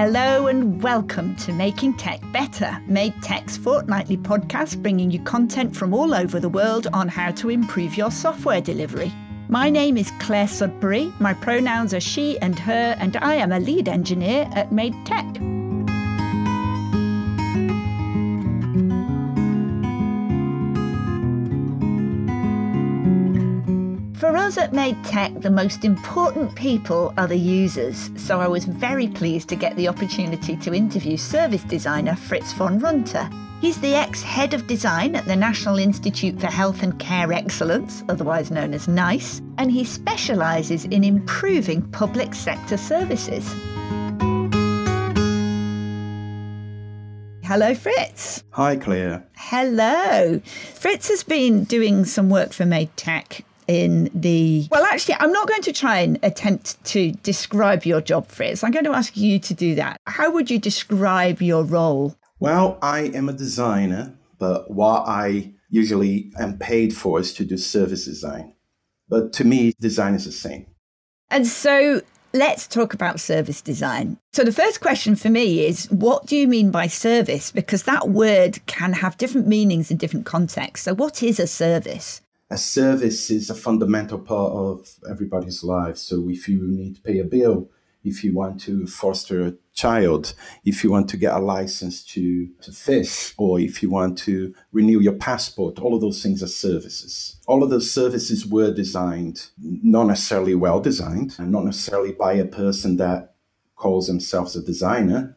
Hello and welcome to Making Tech Better, Made Tech's fortnightly podcast bringing you content from all over the world on how to improve your software delivery. My name is Clare Sudbery, my pronouns are she and her, and I am a lead engineer at Made Tech. Us at Made Tech, the most important people are the users, so I was very pleased to get the opportunity to interview service designer Fritz von Runte. He's the ex head of design at the National Institute for Health and Care Excellence, otherwise known as NICE, and he specialises in improving public sector services. Hello, Fritz. Hi, Clare. Hello. Fritz has been doing some work for Made Tech in the. Well, actually, I'm not going to try and attempt to describe your job, Fritz. I'm going to ask you to do that. How would you describe your role? Well, I am a designer, but what I usually am paid for is to do service design. But to me, design is the same. And so let's talk about service design. So, the first question for me is what do you mean by service? Because that word can have different meanings in different contexts. So, what is a service? A service is a fundamental part of everybody's life. So if you need to pay a bill, if you want to foster a child, if you want to get a license to, to fish, or if you want to renew your passport, all of those things are services. All of those services were designed, not necessarily well designed, and not necessarily by a person that calls themselves a designer,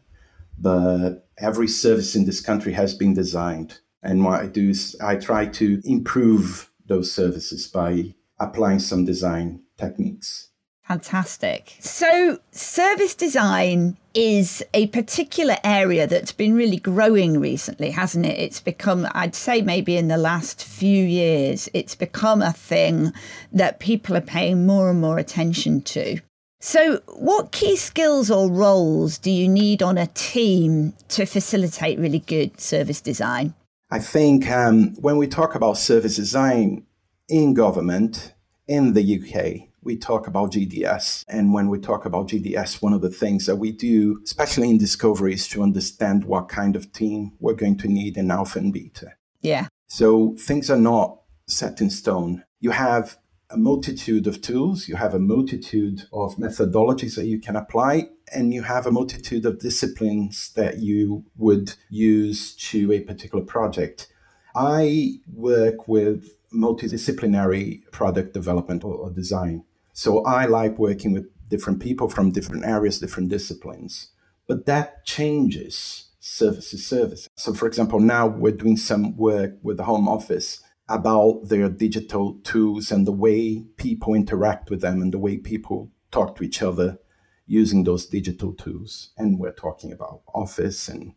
but every service in this country has been designed. And what I do is I try to improve those services by applying some design techniques. Fantastic. So, service design is a particular area that's been really growing recently, hasn't it? It's become, I'd say, maybe in the last few years, it's become a thing that people are paying more and more attention to. So, what key skills or roles do you need on a team to facilitate really good service design? I think um, when we talk about service design in government in the UK, we talk about GDS. And when we talk about GDS, one of the things that we do, especially in discovery, is to understand what kind of team we're going to need in alpha and beta. Yeah. So things are not set in stone. You have a multitude of tools, you have a multitude of methodologies that you can apply, and you have a multitude of disciplines that you would use to a particular project. I work with multidisciplinary product development or, design. So I like working with different people from different areas, different disciplines. But that changes service to service. So, for example, now we're doing some work with the Home Office about their digital tools and the way people interact with them and the way people talk to each other using those digital tools. And we're talking about Office and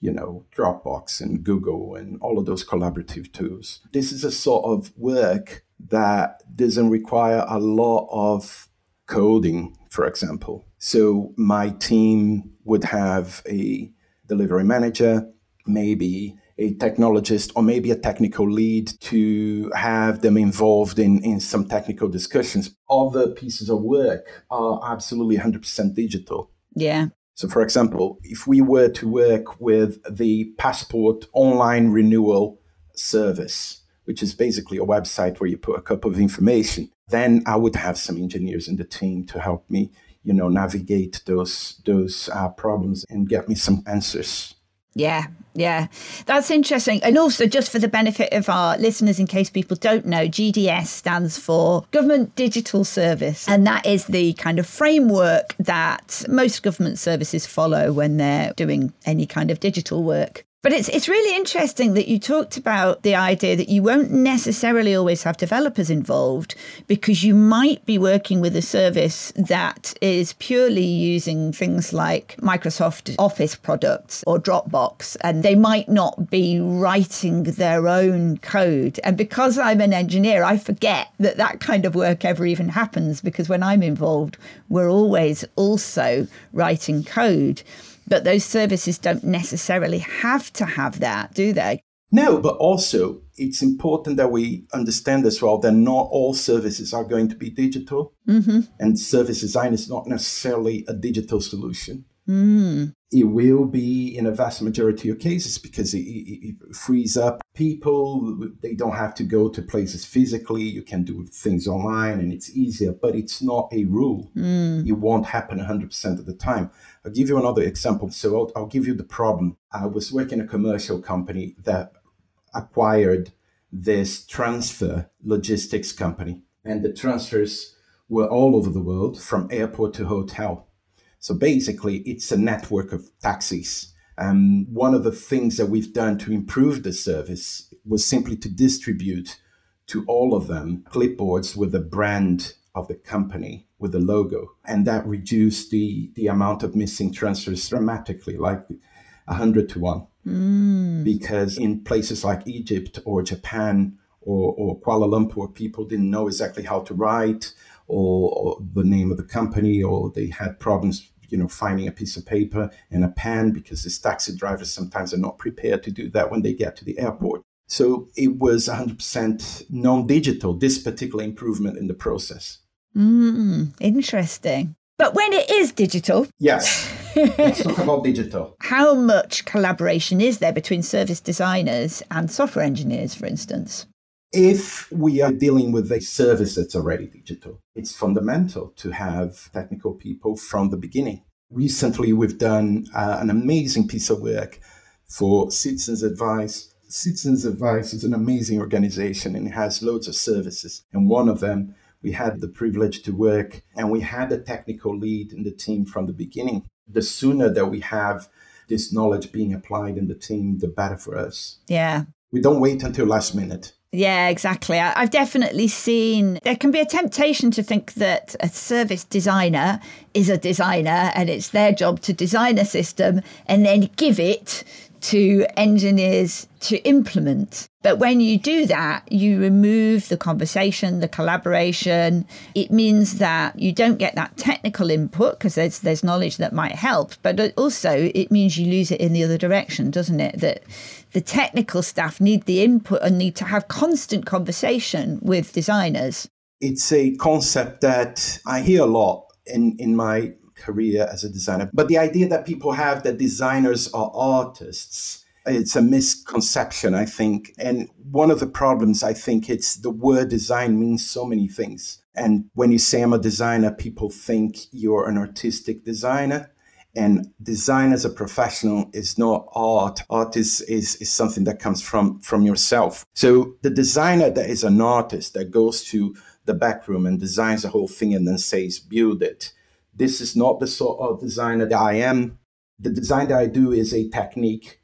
you know, Dropbox and Google and all of those collaborative tools. This is a sort of work that doesn't require a lot of coding, for example. So my team would have a delivery manager, maybe a technologist or maybe a technical lead to have them involved in, in some technical discussions. Other pieces of work are absolutely 100% digital. Yeah. So, for example, if we were to work with the passport online renewal service, which is basically a website where you put a couple of information, then I would have some engineers in the team to help me, you know, navigate those those uh, problems and get me some answers. Yeah, yeah, that's interesting. And also, just for the benefit of our listeners, in case people don't know, GDS stands for Government Digital Service. And that is the kind of framework that most government services follow when they're doing any kind of digital work. But it's it's really interesting that you talked about the idea that you won't necessarily always have developers involved because you might be working with a service that is purely using things like Microsoft Office products or Dropbox and they might not be writing their own code. And because I'm an engineer, I forget that that kind of work ever even happens because when I'm involved, we're always also writing code. But those services don't necessarily have to have that, do they? No, but also it's important that we understand as well that not all services are going to be digital. Mm-hmm. And service design is not necessarily a digital solution. Mm. It will be in a vast majority of cases because it, it, it, frees up people. They don't have to go to places physically. You can do things online and it's easier, but it's not a rule. Mm. It won't happen 100% of the time. I'll give you another example. So I'll, I'll give you the problem. I was working a commercial company that acquired this transfer logistics company, and the transfers were all over the world from airport to hotel so basically, it's a network of taxis. Um, one of the things that we've done to improve the service was simply to distribute to all of them clipboards with the brand of the company with the logo. And that reduced the, the amount of missing transfers dramatically, like 100 to 1. Mm. Because in places like Egypt or Japan or, or Kuala Lumpur, people didn't know exactly how to write or, or, the name of the company, or they had problems, you know, finding a piece of paper and a pen because these taxi drivers sometimes are not prepared to do that when they get to the airport. So it was 100% non-digital. This particular improvement in the process. Mm, interesting. But when it is digital, yes, let's talk about digital. How much collaboration is there between service designers and software engineers, for instance? If we are dealing with a service that's already digital, it's fundamental to have technical people from the beginning. Recently, we've done uh, an amazing piece of work for Citizens Advice. Citizens Advice is an amazing organization and it has loads of services. And one of them, we had the privilege to work and we had a technical lead in the team from the beginning. The sooner that we have this knowledge being applied in the team, the better for us. Yeah. We don't wait until last minute. Yeah, exactly. I've definitely seen there can be a temptation to think that a service designer is a designer and it's their job to design a system and then give it to engineers to implement. But when you do that, you remove the conversation, the collaboration. It means that you don't get that technical input because there's there's knowledge that might help, but also it means you lose it in the other direction, doesn't it? That the technical staff need the input and need to have constant conversation with designers. It's a concept that I hear a lot in, in my career as a designer. But the idea that people have that designers are artists, it's a misconception, I think. And one of the problems, I think, it's the word design means so many things. And when you say I'm a designer, people think you're an artistic designer. And design as a professional is not art. Art is, is, is something that comes from, from yourself. So the designer that is an artist that goes to the back room and designs the whole thing and then says, build it this is not the sort of designer that I am. The design that I do is a technique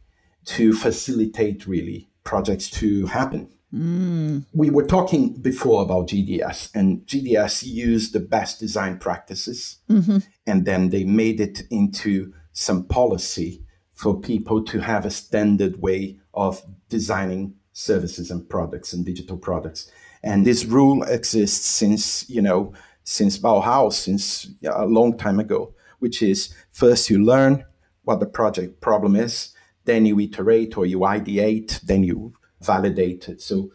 to facilitate really projects to happen. Mm. We were talking before about GDS, and GDS used the best design practices, mm-hmm. and then they made it into some policy for people to have a standard way of designing services and products and digital products. And this rule exists since, you know, since Bauhaus, since a long time ago, which is first you learn what the project problem is, then you iterate or you ideate, then you validate it. So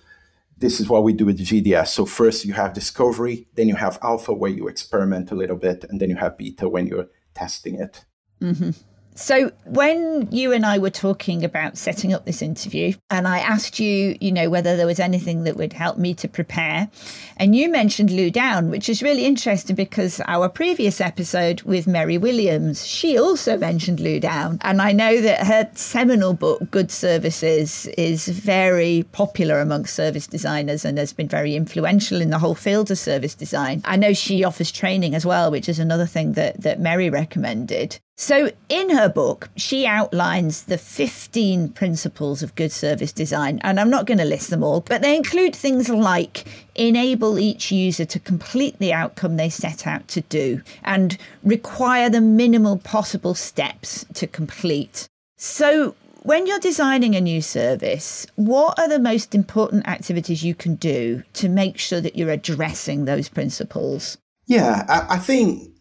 this is what we do with GDS. So first you have discovery, then you have alpha where you experiment a little bit, and then you have beta when you're testing it. Mm-hmm. So, when you and I were talking about setting up this interview, and I asked you, you know, whether there was anything that would help me to prepare, and you mentioned Lou Downe, which is really interesting because our previous episode with Mary Williams, she also mentioned Lou Downe. And I know that her seminal book, Good Services, is very popular amongst service designers and has been very influential in the whole field of service design. I know she offers training as well, which is another thing that, that Mary recommended. So, in her book, she outlines the 15 principles of good service design, and I'm not going to list them all, but they include things like enable each user to complete the outcome they set out to do and require the minimal possible steps to complete. So, when you're designing a new service, what are the most important activities you can do to make sure that you're addressing those principles? Yeah, I, think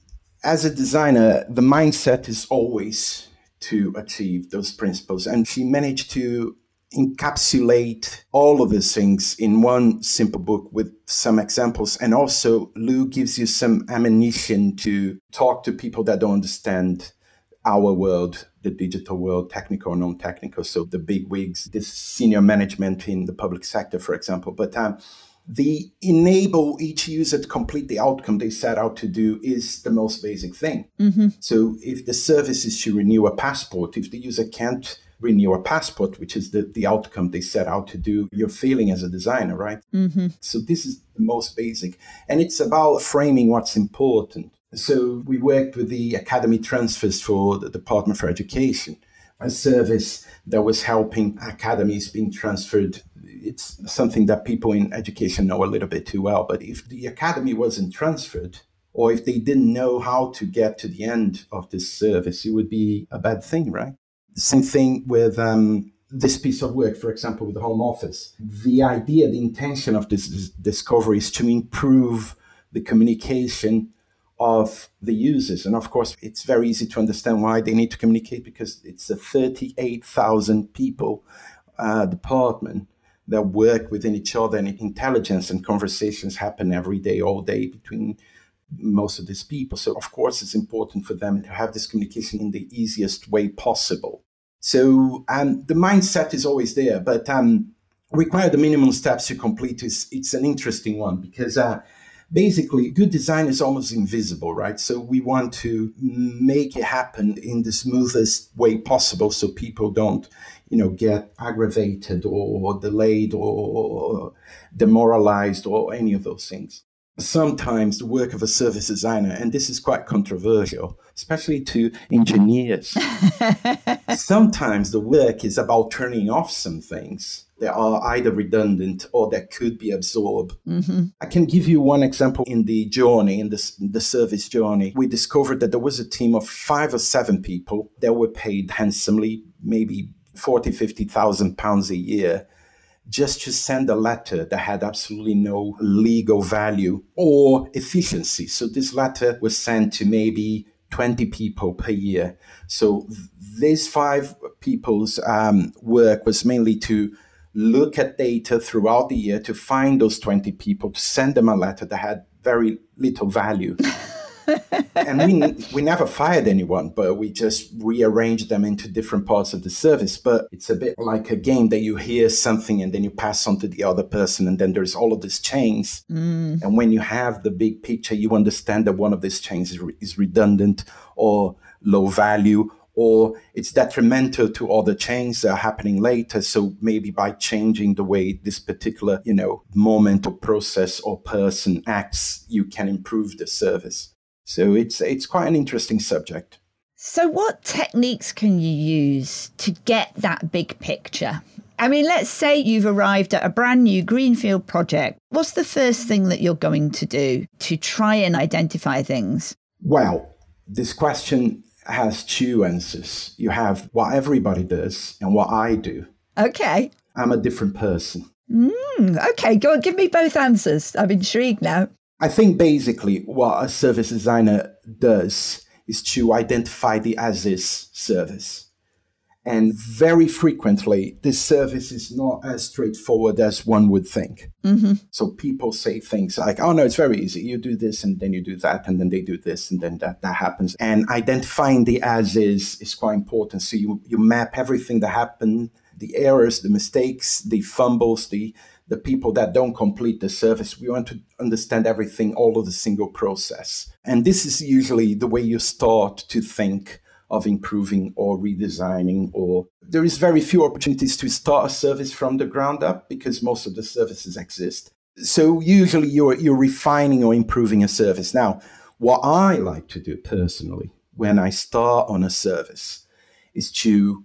as a designer, the mindset is always to achieve those principles. And she managed to encapsulate all of these things in one simple book with some examples. And also, Lou gives you some ammunition to talk to people that don't understand our world, the digital world, technical or non technical. So the big wigs, this senior management in the public sector, for example. But um, the enable each user to complete the outcome they set out to do is the most basic thing. Mm-hmm. So if the service is to renew a passport, if the user can't renew a passport, which is the, the outcome they set out to do, you're failing as a designer, right? Mm-hmm. So this is the most basic. And it's about framing what's important. So we worked with the Academy Transfers for the Department for Education, a service that was helping academies being transferred it's something that people in education know a little bit too well. But if the academy wasn't transferred, or if they didn't know how to get to the end of this service, it would be a bad thing, right? Same thing with um, this piece of work, for example, with the Home Office. The idea, the intention of this, this discovery is to improve the communication of the users. And of course, it's very easy to understand why they need to communicate because it's a 38,000 people uh, department that work within each other and intelligence and conversations happen every day, all day between most of these people. So, of course, it's important for them to have this communication in the easiest way possible. So, um, the mindset is always there, but um, require the minimum steps to complete is it's an interesting one because uh, basically good design is almost invisible right? So we want to make it happen in the smoothest way possible so people don't you know get aggravated or delayed or demoralized or any of those things. Sometimes the work of a service designer and this is quite controversial especially to engineers. Sometimes the work is about turning off some things that are either redundant or that could be absorbed. Mm-hmm. I can give you one example in the journey, in the, the service journey. We discovered that there was a team of five or seven people that were paid handsomely, maybe 40, 50,000 pounds a year just to send a letter that had absolutely no legal value or efficiency. So this letter was sent to maybe 20 people per year. So th- these five people's um, work was mainly to look at data throughout the year to find those 20 people, to send them a letter that had very little value. and we we never fired anyone, but we just rearranged them into different parts of the service. But it's a bit like a game that you hear something and then you pass on to the other person, and then there's all of these chains. Mm. And when you have the big picture, you understand that one of these chains is, re- is redundant or low value or it's detrimental to other chains that are happening later. So maybe by changing the way this particular, you know, moment or process or person acts, you can improve the service. So it's it's quite an interesting subject. So what techniques can you use to get that big picture? I mean, let's say you've arrived at a brand new greenfield project. What's the first thing that you're going to do to try and identify things? Well, this question has two answers. You have what everybody does and what I do. Okay. I'm a different person. Mm, okay, go on, give me both answers. I'm intrigued now. I think basically what a service designer does is to identify the as is service. And very frequently, this service is not as straightforward as one would think. Mm-hmm. So people say things like, oh, no, it's very easy. You do this and then you do that, and then they do this, and then that, that happens. And identifying the as is is quite important. So you, you map everything that happened, the errors, the mistakes, the fumbles, the the people that don't complete the service. We want to understand everything, all of the single process. And this is usually the way you start to think of improving or redesigning or there is very few opportunities to start a service from the ground up because most of the services exist. So usually you're you're refining or improving a service. Now what i like to do personally when i start on a service is to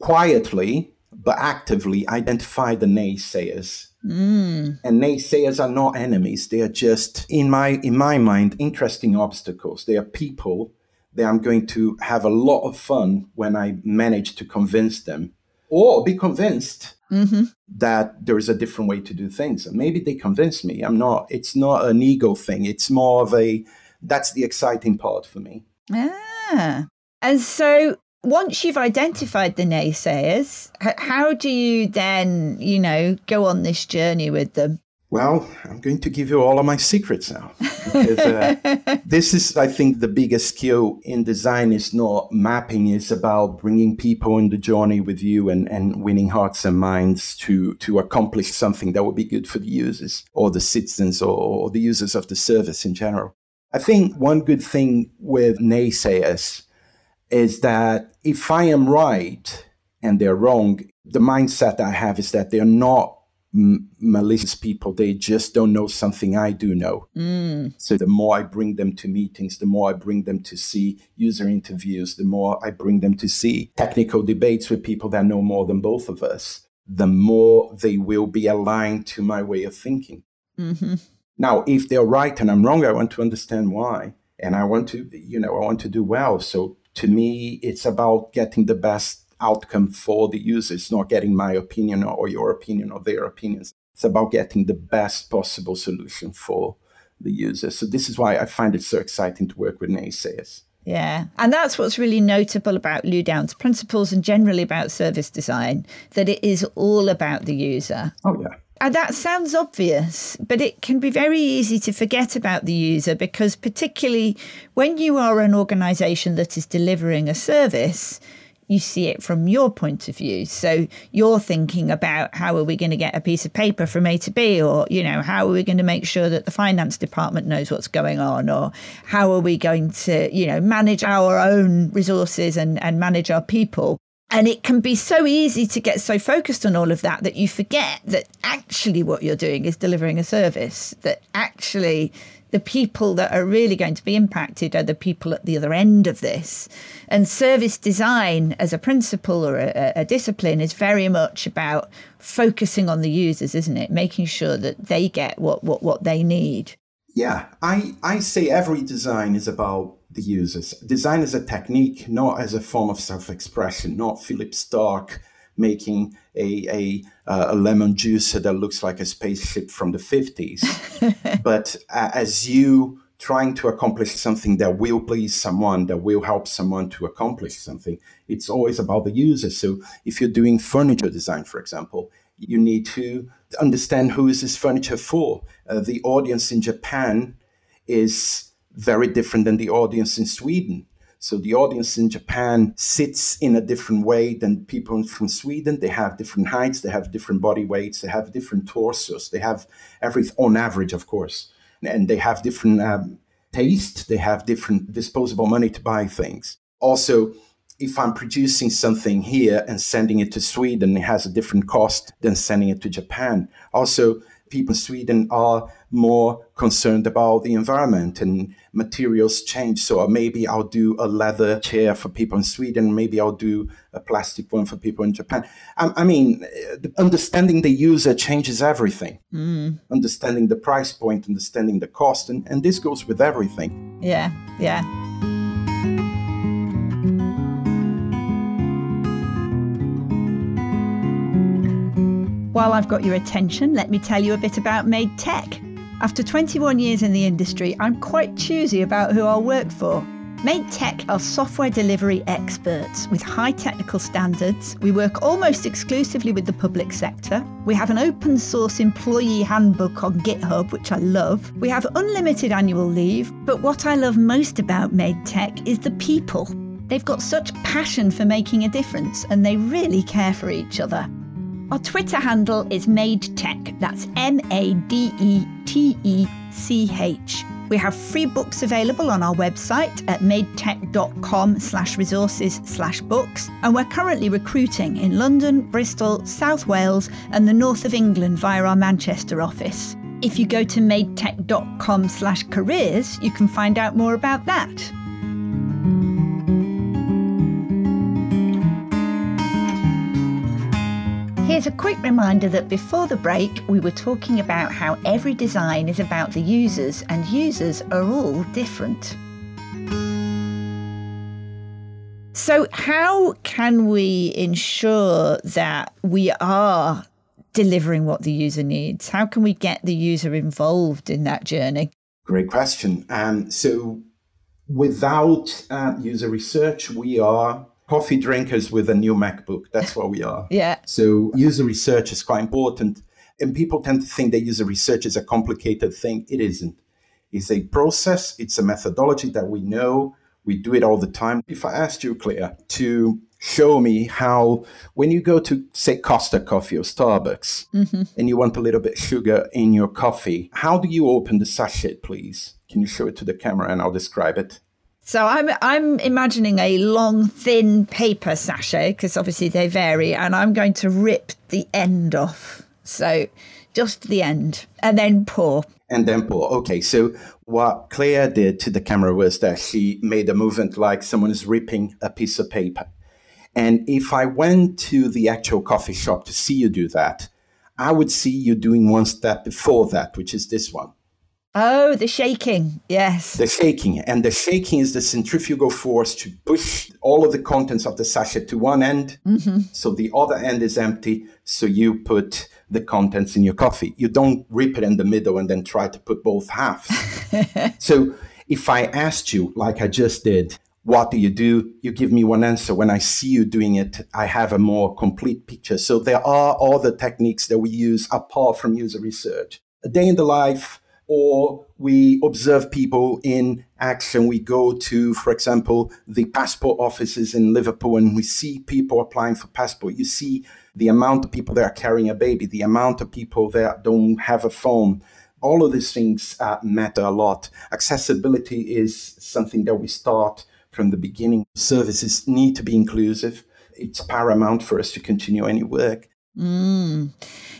quietly but actively identify the naysayers. Mm. and naysayers are not enemies. They are just in my in my mind interesting obstacles. They are people that I'm going to have a lot of fun when I manage to convince them or be convinced mm-hmm. that there is a different way to do things. And maybe they convince me. I'm not, it's not an ego thing. It's more of a, that's the exciting part for me. Ah. And so once you've identified the naysayers, how do you then, you know, go on this journey with them? Well, I'm going to give you all of my secrets now. Because, uh, this is, I think, the biggest skill in design is not mapping, it's about bringing people in the journey with you and, and winning hearts and minds to, to accomplish something that would be good for the users or the citizens or, or the users of the service in general. I think one good thing with naysayers is that if I am right and they're wrong, the mindset I have is that they're not m- malicious people. They just don't know something I do know. Mm. So the more I bring them to meetings, the more I bring them to see user interviews, the more I bring them to see technical debates with people that know more than both of us, the more they will be aligned to my way of thinking. Mm-hmm. Now, if they're right and I'm wrong, I want to understand why. And I want to, you know, I want to do well. So to me, it's about getting the best outcome for the user. It's not getting my opinion or your opinion or their opinions. It's about getting the best possible solution for the user. So this is why I find it so exciting to work with naysayers. Yeah. And that's what's really notable about Lou Downe's principles and generally about service design, that it is all about the user. Oh, yeah. And that sounds obvious, but it can be very easy to forget about the user because, particularly when you are an organization that is delivering a service, you see it from your point of view. So you're thinking about how are we going to get a piece of paper from A to B, or, you know, how are we going to make sure that the finance department knows what's going on, or how are we going to, you know, manage our own resources and, and manage our people. And it can be so easy to get so focused on all of that that you forget that actually what you're doing is delivering a service, that actually the people that are really going to be impacted are the people at the other end of this. And service design as a principle or a, a, discipline is very much about focusing on the users, isn't it? Making sure that they get what, what, what they need. Yeah, I, I say every design is about the users. Design is a technique, not as a form of self expression, not Philippe Starck making a, a, uh, a lemon juicer that looks like a spaceship from the 50s, but uh, as you trying to accomplish something that will please someone, that will help someone to accomplish something, it's always about the user. So if you're doing furniture design, for example, you need to understand who is this furniture for. Uh, the audience in Japan is very different than the audience in Sweden. So the audience in Japan sits in a different way than people from Sweden. They have different heights, they have different body weights, they have different torsos, they have every on average, of course, and they have different um, taste. They have different disposable money to buy things. Also, if I'm producing something here and sending it to Sweden, it has a different cost than sending it to Japan. Also, people in Sweden are more concerned about the environment and materials change. So maybe I'll do a leather chair for people in Sweden. Maybe I'll do a plastic one for people in Japan. I, I mean, understanding the user changes everything. Mm. Understanding the price point, understanding the cost, and, and this goes with everything. Yeah, yeah. While I've got your attention, let me tell you a bit about Made Tech. After 21 years in the industry, I'm quite choosy about who I'll work for. Made Tech are software delivery experts with high technical standards. We work almost exclusively with the public sector. We have an open source employee handbook on GitHub, which I love. We have unlimited annual leave. But what I love most about Made Tech is the people. They've got such passion for making a difference and they really care for each other. Our Twitter handle is Made Tech. That's M A D E T E C H. We have free books available on our website at madetech.com slash resources slash books. And we're currently recruiting in London, Bristol, South Wales, and the north of England via our Manchester office. If you go to madetech.com slash careers, you can find out more about that. Here's a quick reminder that before the break, we were talking about how every design is about the users, and users are all different. So, how can we ensure that we are delivering what the user needs? How can we get the user involved in that journey? Great question. Um, so, without uh, user research, we are coffee drinkers with a new MacBook. That's what we are. yeah. So user research is quite important. And people tend to think that user research is a complicated thing. It isn't. It's a process, it's a methodology that we know. We do it all the time. If I asked you, Clare, to show me how, when you go to, say, Costa Coffee or Starbucks, mm-hmm. and you want a little bit sugar in your coffee, how do you open the sachet, please? Can you show it to the camera and I'll describe it? So I'm I'm imagining a long, thin paper sachet because obviously they vary, and I'm going to rip the end off. So just the end, and then pour. And then pour. Okay, so what Clare did to the camera was that she made a movement like someone is ripping a piece of paper. And if I went to the actual coffee shop to see you do that, I would see you doing one step before that, which is this one. Oh, the shaking. Yes. The shaking. And the shaking is the centrifugal force to push all of the contents of the sachet to one end. Mm-hmm. So the other end is empty. So you put the contents in your coffee. You don't rip it in the middle and then try to put both halves. so if I asked you, like I just did, what do you do? You give me one answer. When I see you doing it, I have a more complete picture. So there are other techniques that we use apart from user research. A day in the life, or we observe people in action. We go to, for example, the passport offices in Liverpool and we see people applying for passport. You see the amount of people that are carrying a baby, the amount of people that don't have a phone. All of these things uh, matter a lot. Accessibility is something that we start from the beginning. Services need to be inclusive. It's paramount for us to continue any work. Mm.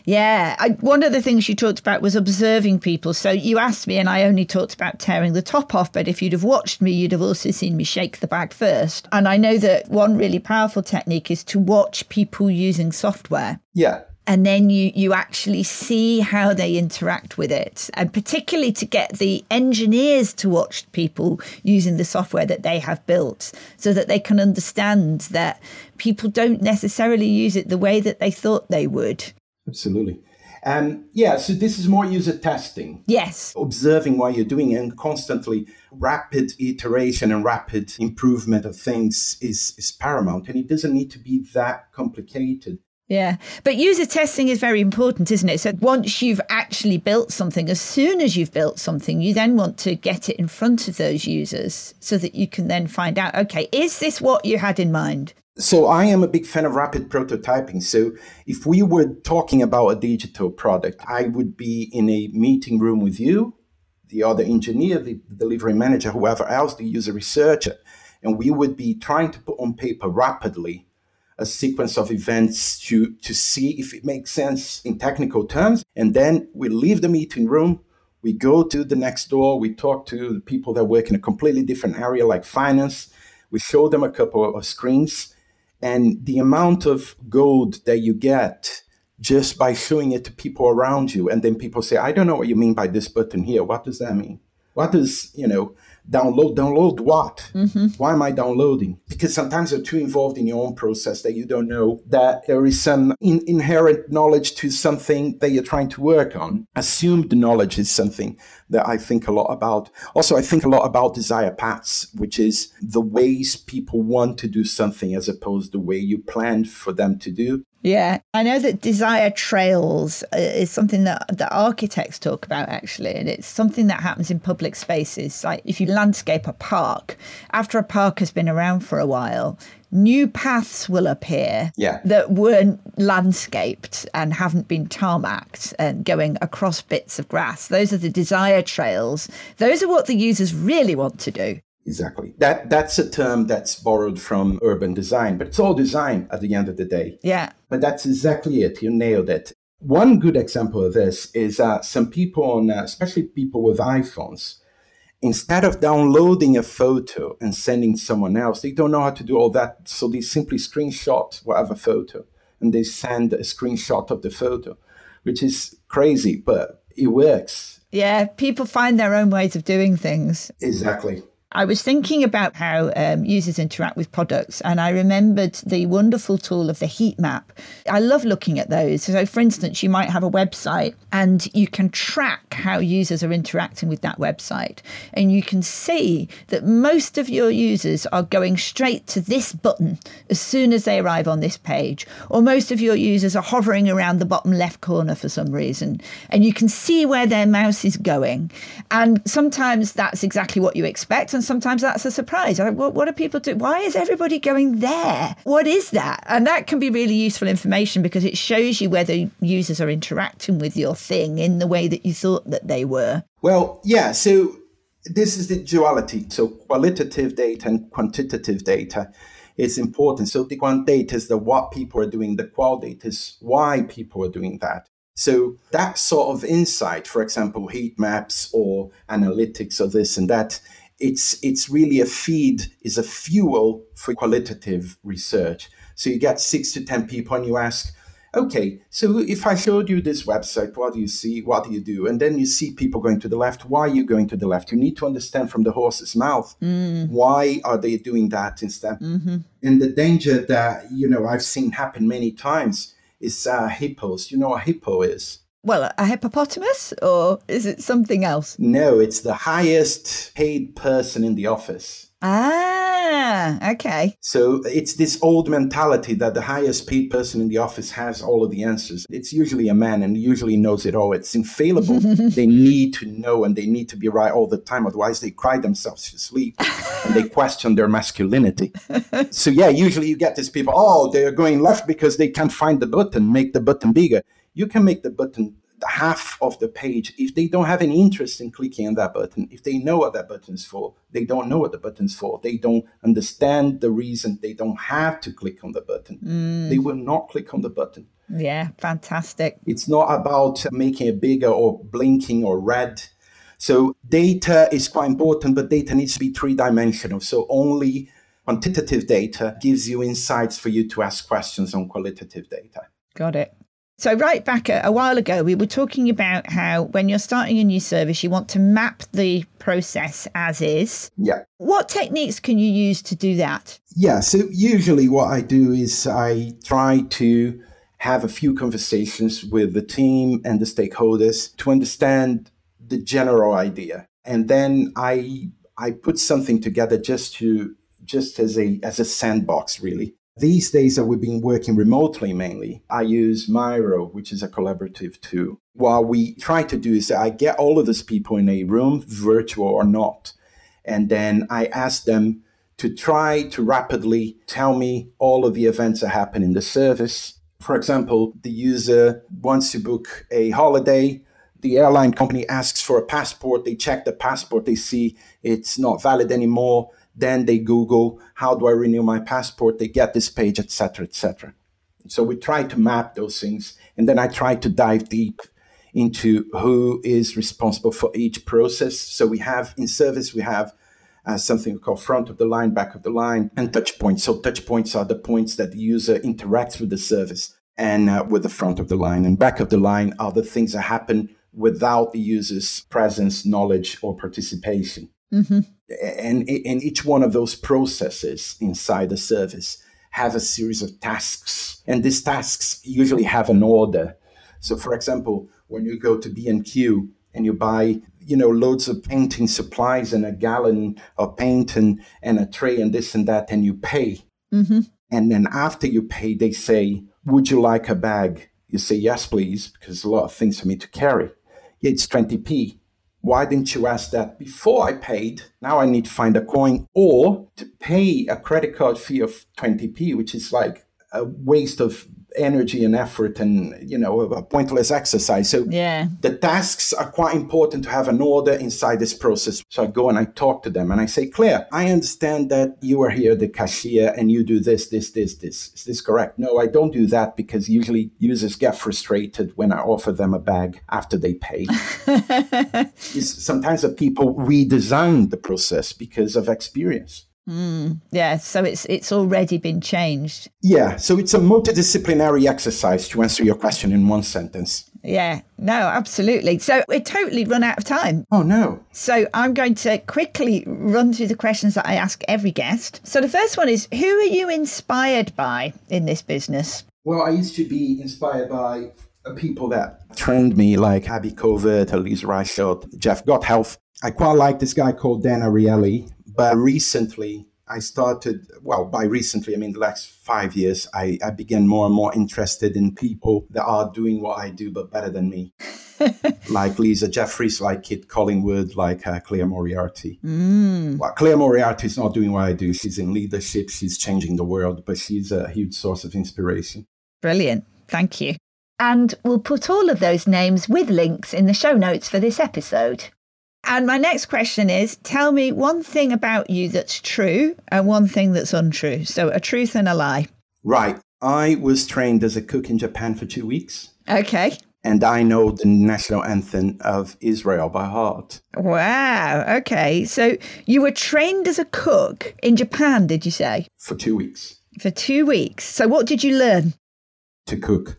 Yeah, I, one of the things you talked about was observing people. So you asked me, and I only talked about tearing the top off. But if you'd have watched me, you'd have also seen me shake the bag first. And I know that one really powerful technique is to watch people using software. Yeah and then you you actually see how they interact with it and particularly to get the engineers to watch people using the software that they have built so that they can understand that people don't necessarily use it the way that they thought they would absolutely um, yeah, so this is more user testing. Yes. Observing what you're doing and constantly rapid iteration and rapid improvement of things is, is paramount. And it doesn't need to be that complicated. Yeah. But user testing is very important, isn't it? So once you've actually built something, as soon as you've built something, you then want to get it in front of those users so that you can then find out, okay, is this what you had in mind? So I am a big fan of rapid prototyping. So if we were talking about a digital product, I would be in a meeting room with you, the other engineer, the delivery manager, whoever else, the user researcher, and we would be trying to put on paper rapidly a sequence of events to, to see if it makes sense in technical terms. And then we leave the meeting room, we go to the next door, we talk to the people that work in a completely different area like finance, we show them a couple of screens, and the amount of gold that you get just by showing it to people around you, and then people say, I don't know what you mean by this button here. What does that mean? What does, you know, download download what? Mm-hmm. why am i downloading? Because sometimes you're too involved in your own process that you don't know that there is some in- inherent knowledge to something that you're trying to work on. Assumed knowledge is something that i think a lot about. Also i think a lot about desire paths which is the ways people want to do something as opposed to the way you planned for them to do yeah, I know that desire trails uh, is something that the architects talk about actually, and it's something that happens in public spaces. Like if you landscape a park, after a park has been around for a while, new paths will appear yeah. that weren't landscaped and haven't been tarmacked and going across bits of grass. Those are the desire trails. Those are what the users really want to do. Exactly. That that's a term that's borrowed from urban design, but it's all design at the end of the day. Yeah. But that's exactly it. You nailed it. One good example of this is uh, some people on, uh, especially people with iPhones, instead of downloading a photo and sending someone else, they don't know how to do all that. So they simply screenshot whatever photo and they send a screenshot of the photo, which is crazy, but it works. Yeah, people find their own ways of doing things. Exactly. I was thinking about how um, users interact with products, and I remembered the wonderful tool of the heat map. I love looking at those. So, for instance, you might have a website and you can track how users are interacting with that website, and you can see that most of your users are going straight to this button as soon as they arrive on this page, or most of your users are hovering around the bottom left corner for some reason, and you can see where their mouse is going. And sometimes that's exactly what you expect, and sometimes that's a surprise. Like, what, what are people doing? Why is everybody going there? What is that? And that can be really useful information because it shows you whether users are interacting with your thing in the way that you thought that they were. Well, yeah. So this is the duality. So qualitative data and quantitative data is important. So the quant data is the what people are doing, the qual data is why people are doing that. So that sort of insight, for example, heat maps or analytics or this and that, it's it's really a feed, is a fuel for qualitative research. So you get six to ten people and you ask, okay, so if I showed you this website, what do you see? What do you do? And then you see people going to the left. Why are you going to the left? You need to understand from the horse's mouth mm. why are they doing that instead. Mm-hmm. And the danger that you know I've seen happen many times is uh, hippos. You know what a hippo is? Well, a hippopotamus, or is it something else? No, it's the highest paid person in the office. Ah, okay. So it's this old mentality that the highest paid person in the office has all of the answers. It's usually a man and usually knows it all. It's infallible. they need to know and they need to be right all the time. Otherwise, they cry themselves to sleep and they question their masculinity. so, yeah, usually you get these people, oh, they're going left because they can't find the button, make the button bigger. You can make the button half of the page, if they don't have any interest in clicking on that button, if they know what that button is for, they don't know what the button's for, they don't understand the reason they don't have to click on the button, mm. they will not click on the button. Yeah, fantastic. It's not about making it bigger or blinking or red. So data is quite important, but data needs to be three dimensional. So only quantitative data gives you insights for you to ask questions on qualitative data. Got it. So, right back a, a, while ago, we were talking about how when you're starting a new service, you want to map the process as is. Yeah. What techniques can you use to do that? Yeah. So, usually what I do is I try to have a few conversations with the team and the stakeholders to understand the general idea. And then I I put something together just to just as a as a sandbox really these days that we've been working remotely mainly, I use Miro, which is a collaborative tool. What we try to do is I get all of these people in a room, virtual or not, and then I ask them to try to rapidly tell me all of the events that happen in the service. For example, the user wants to book a holiday. The airline company asks for a passport. They check the passport. They see it's not valid anymore then they Google, how do I renew my passport? They get this page, etc., etc. So we try to map those things. And then I try to dive deep into who is responsible for each process. So we have in service, we have uh, something we call front of the line, back of the line, and touch points. So touch points are the points that the user interacts with the service and uh, with the front of the line. And back of the line are the things that happen without the user's presence, knowledge, or participation. Mm-hmm. And, and each one of those processes inside the service have a series of tasks. And these tasks usually have an order. So, for example, when you go to B&Q and you buy you know loads of painting supplies and a gallon of paint and, and a tray and this and that and you pay mm-hmm. and then after you pay they say would you like a bag you say yes please because a lot of things for me to carry it's 20p why didn't you ask that before I paid? Now I need to find a coin or to pay a credit card fee of 20p, which is like a waste of energy and effort and you know a pointless exercise. So yeah. the tasks are quite important to have an order inside this process. So i go and i talk to them and i say clare i understand that you are here the cashier and you do this this this this. Is this correct? No i don't do that because usually users get frustrated when i offer them a bag after they pay. Sometimes the people redesign the process because of experience Mm, yeah, so it's it's already been changed. Yeah, so it's a multidisciplinary exercise to answer your question in one sentence. Yeah, no, absolutely. So we're totally run out of time. Oh, no. So I'm going to quickly run through the questions that I ask every guest. So the first one is Who are you inspired by in this business? Well, I used to be inspired by people that trained me, like Abby Covert, Leisa Reichelt, Jeff Gothelf. I quite like this guy called Dan Ariely, but recently I started, well, by recently, I mean the last five years, I, I began more and more interested in people that are doing what I do, but better than me. like Lisa Jeffries, like Kit Collingwood, like uh, Clare Moriarty. Mm. Well, Clare Moriarty is not doing what I do. She's in leadership, she's changing the world, but she's a huge source of inspiration. Brilliant. Thank you. And we'll put all of those names with links in the show notes for this episode. And my next question is tell me one thing about you that's true and one thing that's untrue. So a truth and a lie. Right. I was trained as a cook in Japan for two weeks. Okay. And I know the national anthem of Israel by heart. Wow. Okay. So you were trained as a cook in Japan, did you say? For two weeks. For two weeks. So what did you learn? To cook.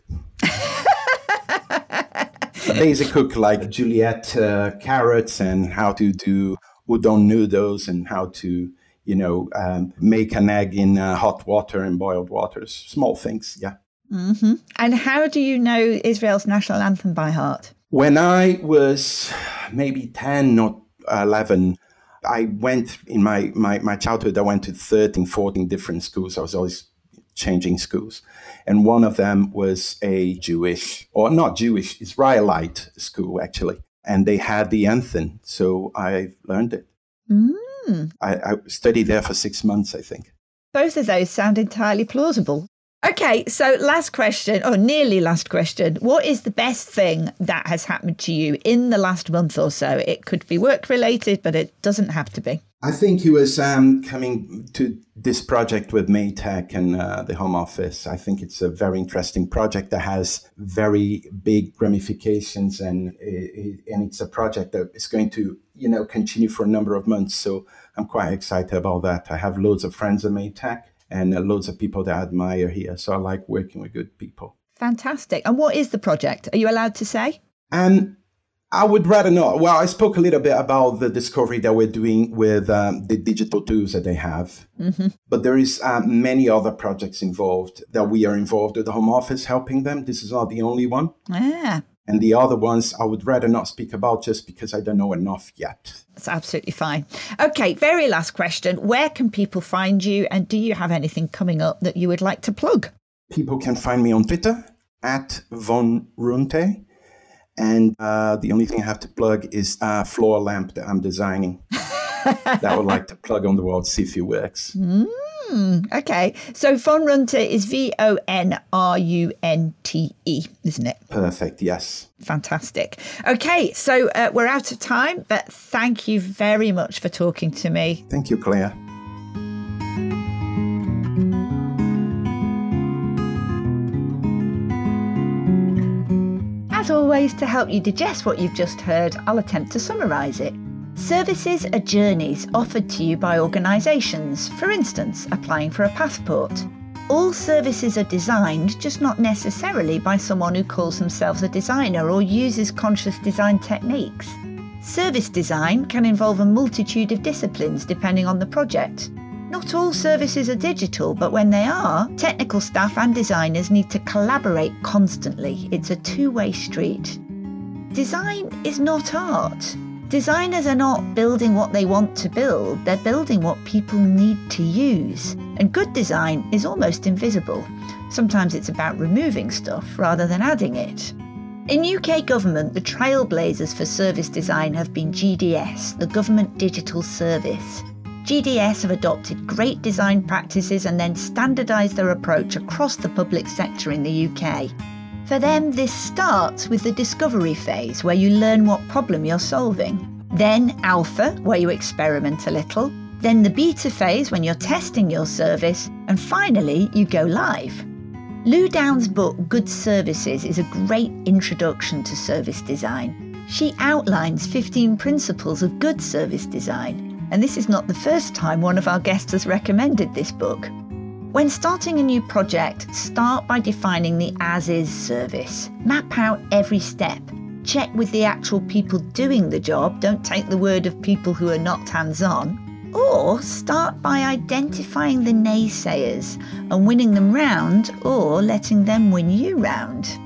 basic cook like julienne uh, carrots and how to do udon noodles and how to you know um, make an egg in uh, hot water and boiled waters. Small things, yeah. Mm-hmm. And how do you know Israel's national anthem by heart? When I was maybe ten or eleven. I went in my, my, my childhood, I went to 13, 14 different schools. I was always changing schools. And one of them was a Jewish, or not Jewish, Israelite school, actually. And they had the anthem. So I learned it. Mm. I, I studied there for six months, I think. Both of those sound entirely plausible. Okay, so last question, or nearly last question. What is the best thing that has happened to you in the last month or so? It could be work related, but it doesn't have to be. I think he was um, coming to this project with Made Tech and uh, the Home Office. I think it's a very interesting project that has very big ramifications, and it, and it's a project that is going to you know continue for a number of months. So I'm quite excited about that. I have loads of friends at Made Tech and uh, loads of people that I admire here. So I like working with good people. Fantastic. And what is the project? Are you allowed to say? Um, I would rather not. Well, I spoke a little bit about the discovery that we're doing with um, the digital tools that they have, mm-hmm. but there is um, many other projects involved that we are involved with the Home Office helping them. This is not the only one. Ah. And the other ones I would rather not speak about just because I don't know enough yet. That's absolutely fine. Okay, very last question. Where can people find you and do you have anything coming up that you would like to plug? People can find me on Twitter at Von Runte. And uh, the only thing I have to plug is a floor lamp that I'm designing that I would like to plug on the wall to see if it works. Mm, okay. So Von Runte is V O N R U N T E, isn't it? Perfect, yes. Fantastic. Okay, so uh, we're out of time, but thank you very much for talking to me. Thank you, Clare. As always, to help you digest what you've just heard, I'll attempt to summarise it. Services are journeys offered to you by organisations, for instance, applying for a passport. All services are designed, just not necessarily by someone who calls themselves a designer or uses conscious design techniques. Service design can involve a multitude of disciplines depending on the project. Not all services are digital, but when they are, technical staff and designers need to collaborate constantly. It's a two way street. Design is not art. Designers are not building what they want to build, they're building what people need to use. And good design is almost invisible. Sometimes it's about removing stuff rather than adding it. In UK government, the trailblazers for service design have been GDS, the Government Digital Service. GDS have adopted great design practices and then standardised their approach across the public sector in the UK. For them, this starts with the discovery phase, where you learn what problem you're solving. Then alpha, where you experiment a little. Then the beta phase, when you're testing your service. And finally, you go live. Lou Downe's book, Good Services, is a great introduction to service design. She outlines 15 principles of good service design, and this is not the first time one of our guests has recommended this book. When starting a new project, start by defining the as is service. Map out every step. Check with the actual people doing the job, don't take the word of people who are not hands on. Or start by identifying the naysayers and winning them round or letting them win you round.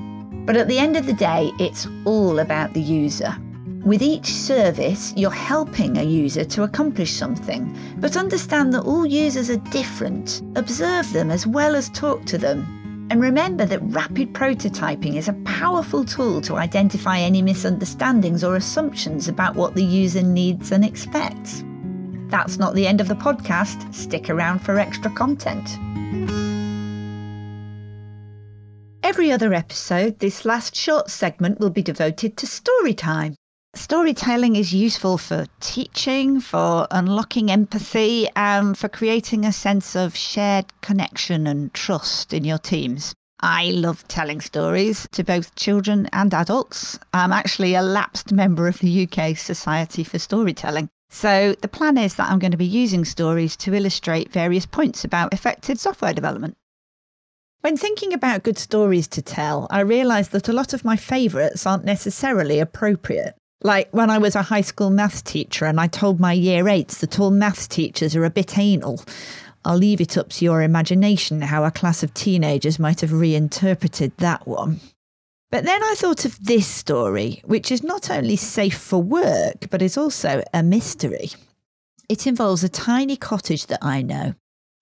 But at the end of the day, it's all about the user. With each service, you're helping a user to accomplish something, but understand that all users are different. Observe them as well as talk to them. And remember that rapid prototyping is a powerful tool to identify any misunderstandings or assumptions about what the user needs and expects. That's not the end of the podcast. Stick around for extra content. Every other episode, this last short segment will be devoted to story time. Storytelling is useful for teaching, for unlocking empathy, and for creating a sense of shared connection and trust in your teams. I love telling stories to both children and adults. I'm actually a lapsed member of the UK Society for Storytelling. So the plan is that I'm going to be using stories to illustrate various points about effective software development. When thinking about good stories to tell, I realised that a lot of my favourites aren't necessarily appropriate. Like when I was a high school maths teacher and I told my year eights that all maths teachers are a bit anal. I'll leave it up to your imagination how a class of teenagers might have reinterpreted that one. But then I thought of this story, which is not only safe for work, but is also a mystery. It involves a tiny cottage that I know.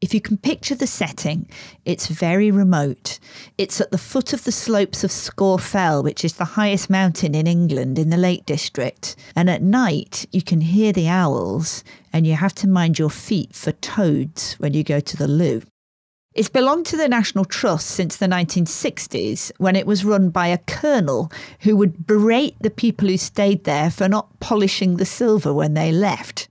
If you can picture the setting, it's very remote. It's at the foot of the slopes of Scafell, which is the highest mountain in England in the Lake District. And at night, you can hear the owls, and you have to mind your feet for toads when you go to the loo. It's belonged to the National Trust since the 1960s when it was run by a colonel who would berate the people who stayed there for not polishing the silver when they left.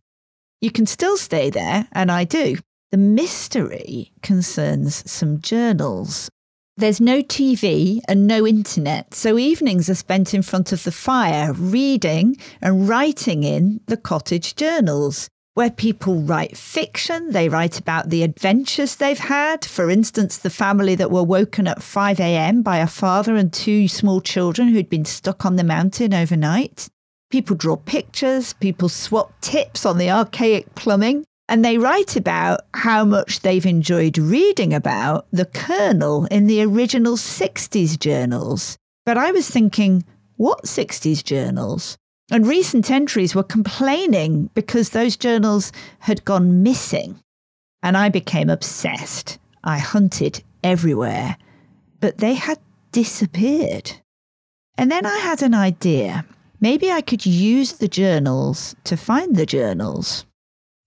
You can still stay there, and I do. The mystery concerns some journals. There's no TV and no internet, so evenings are spent in front of the fire reading and writing in the cottage journals where people write fiction. They write about the adventures they've had. For instance, the family that were woken at 5 a.m. by a father and two small children who'd been stuck on the mountain overnight. People draw pictures, people swap tips on the archaic plumbing, and they write about how much they've enjoyed reading about the colonel in the original 60s journals. But I was thinking, what 60s journals? And recent entries were complaining because those journals had gone missing. And I became obsessed. I hunted everywhere, but they had disappeared. And then I had an idea. Maybe I could use the journals to find the journals.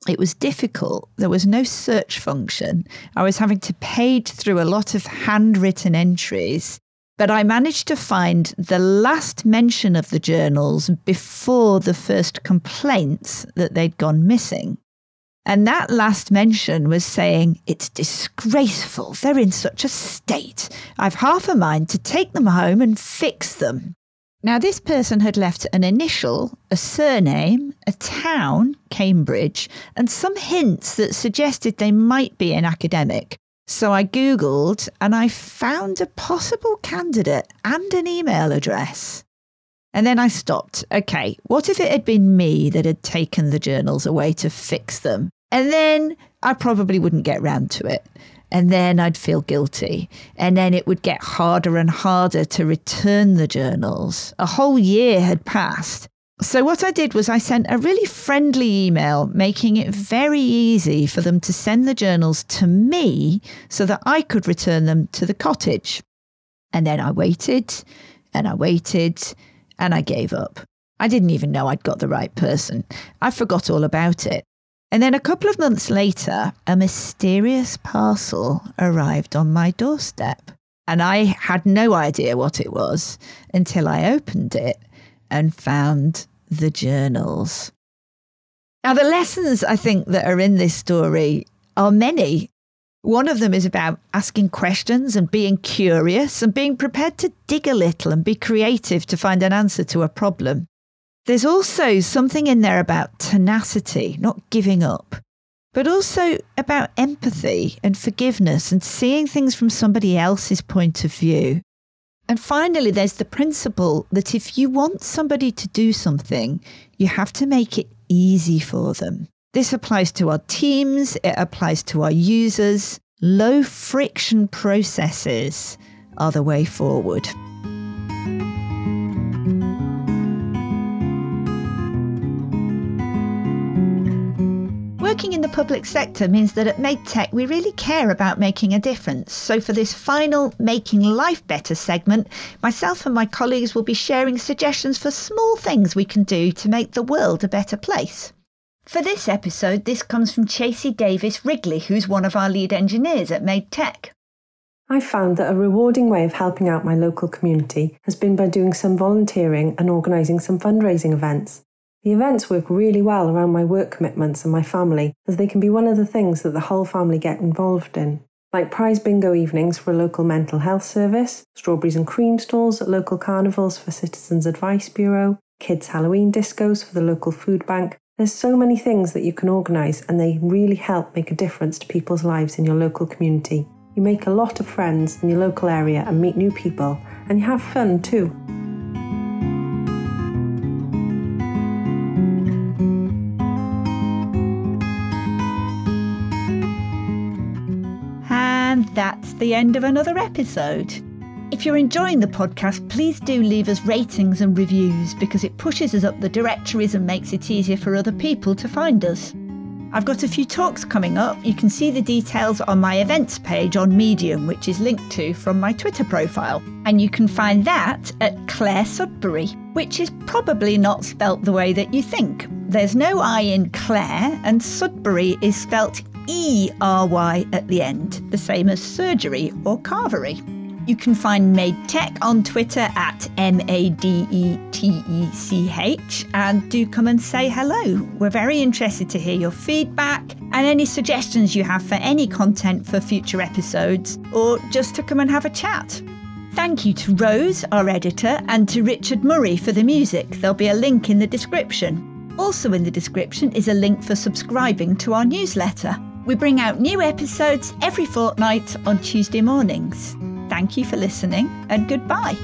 It was difficult. There was no search function. I was having to page through a lot of handwritten entries but I managed to find the last mention of the journals before the first complaints that they'd gone missing. And that last mention was saying, It's disgraceful. They're in such a state. I've half a mind to take them home and fix them. Now, this person had left an initial, a surname, a town, Cambridge, and some hints that suggested they might be an academic. So I Googled and I found a possible candidate and an email address. And then I stopped. Okay, what if it had been me that had taken the journals away to fix them? And then I probably wouldn't get round to it. And then I'd feel guilty. And then it would get harder and harder to return the journals. A whole year had passed. So, what I did was I sent a really friendly email making it very easy for them to send the journals to me so that I could return them to the cottage. And then I waited and I waited and I gave up. I didn't even know I'd got the right person. I forgot all about it. And then a couple of months later, a mysterious parcel arrived on my doorstep. And I had no idea what it was until I opened it and found the journals. Now, the lessons I think that are in this story are many. One of them is about asking questions and being curious and being prepared to dig a little and be creative to find an answer to a problem. There's also something in there about tenacity, not giving up. but also about empathy and forgiveness and seeing things from somebody else's point of view. And finally, there's the principle that if you want somebody to do something, you have to make it easy for them. This applies to our teams, it applies to our users. Low friction processes are the way forward. Working in the public sector means that at Made Tech we really care about making a difference. So, for this final Making Life Better segment, myself and my colleagues will be sharing suggestions for small things we can do to make the world a better place. For this episode, this comes from Chasey Davis Wrigley, who's one of our lead engineers at Made Tech. I found that a rewarding way of helping out my local community has been by doing some volunteering and organising some fundraising events. The events work really well around my work commitments and my family, as they can be one of the things that the whole family get involved in, like prize bingo evenings for a local mental health service, strawberries and cream stalls at local carnivals for Citizens Advice Bureau, kids' Halloween discos for the local food bank. There's so many things that you can organise, and they really help make a difference to people's lives in your local community. You make a lot of friends in your local area and meet new people, and you have fun too. The end of another episode. If you're enjoying the podcast, please do leave us ratings and reviews because it pushes us up the directories and makes it easier for other people to find us. I've got a few talks coming up. You can see the details on my events page on Medium, which is linked to from my Twitter profile. And you can find that at Clare Sudbery, which is probably not spelt the way that you think. There's no I in Clare, and Sudbery is spelt E R Y at the end, the same as surgery or carvery. You can find Made Tech on Twitter at M A D E T E C H and do come and say hello. We're very interested to hear your feedback and any suggestions you have for any content for future episodes or just to come and have a chat. Thank you to Rose, our editor, and to Richard Murray for the music. There'll be a link in the description. Also, in the description is a link for subscribing to our newsletter. We bring out new episodes every fortnight on Tuesday mornings. Thank you for listening and goodbye.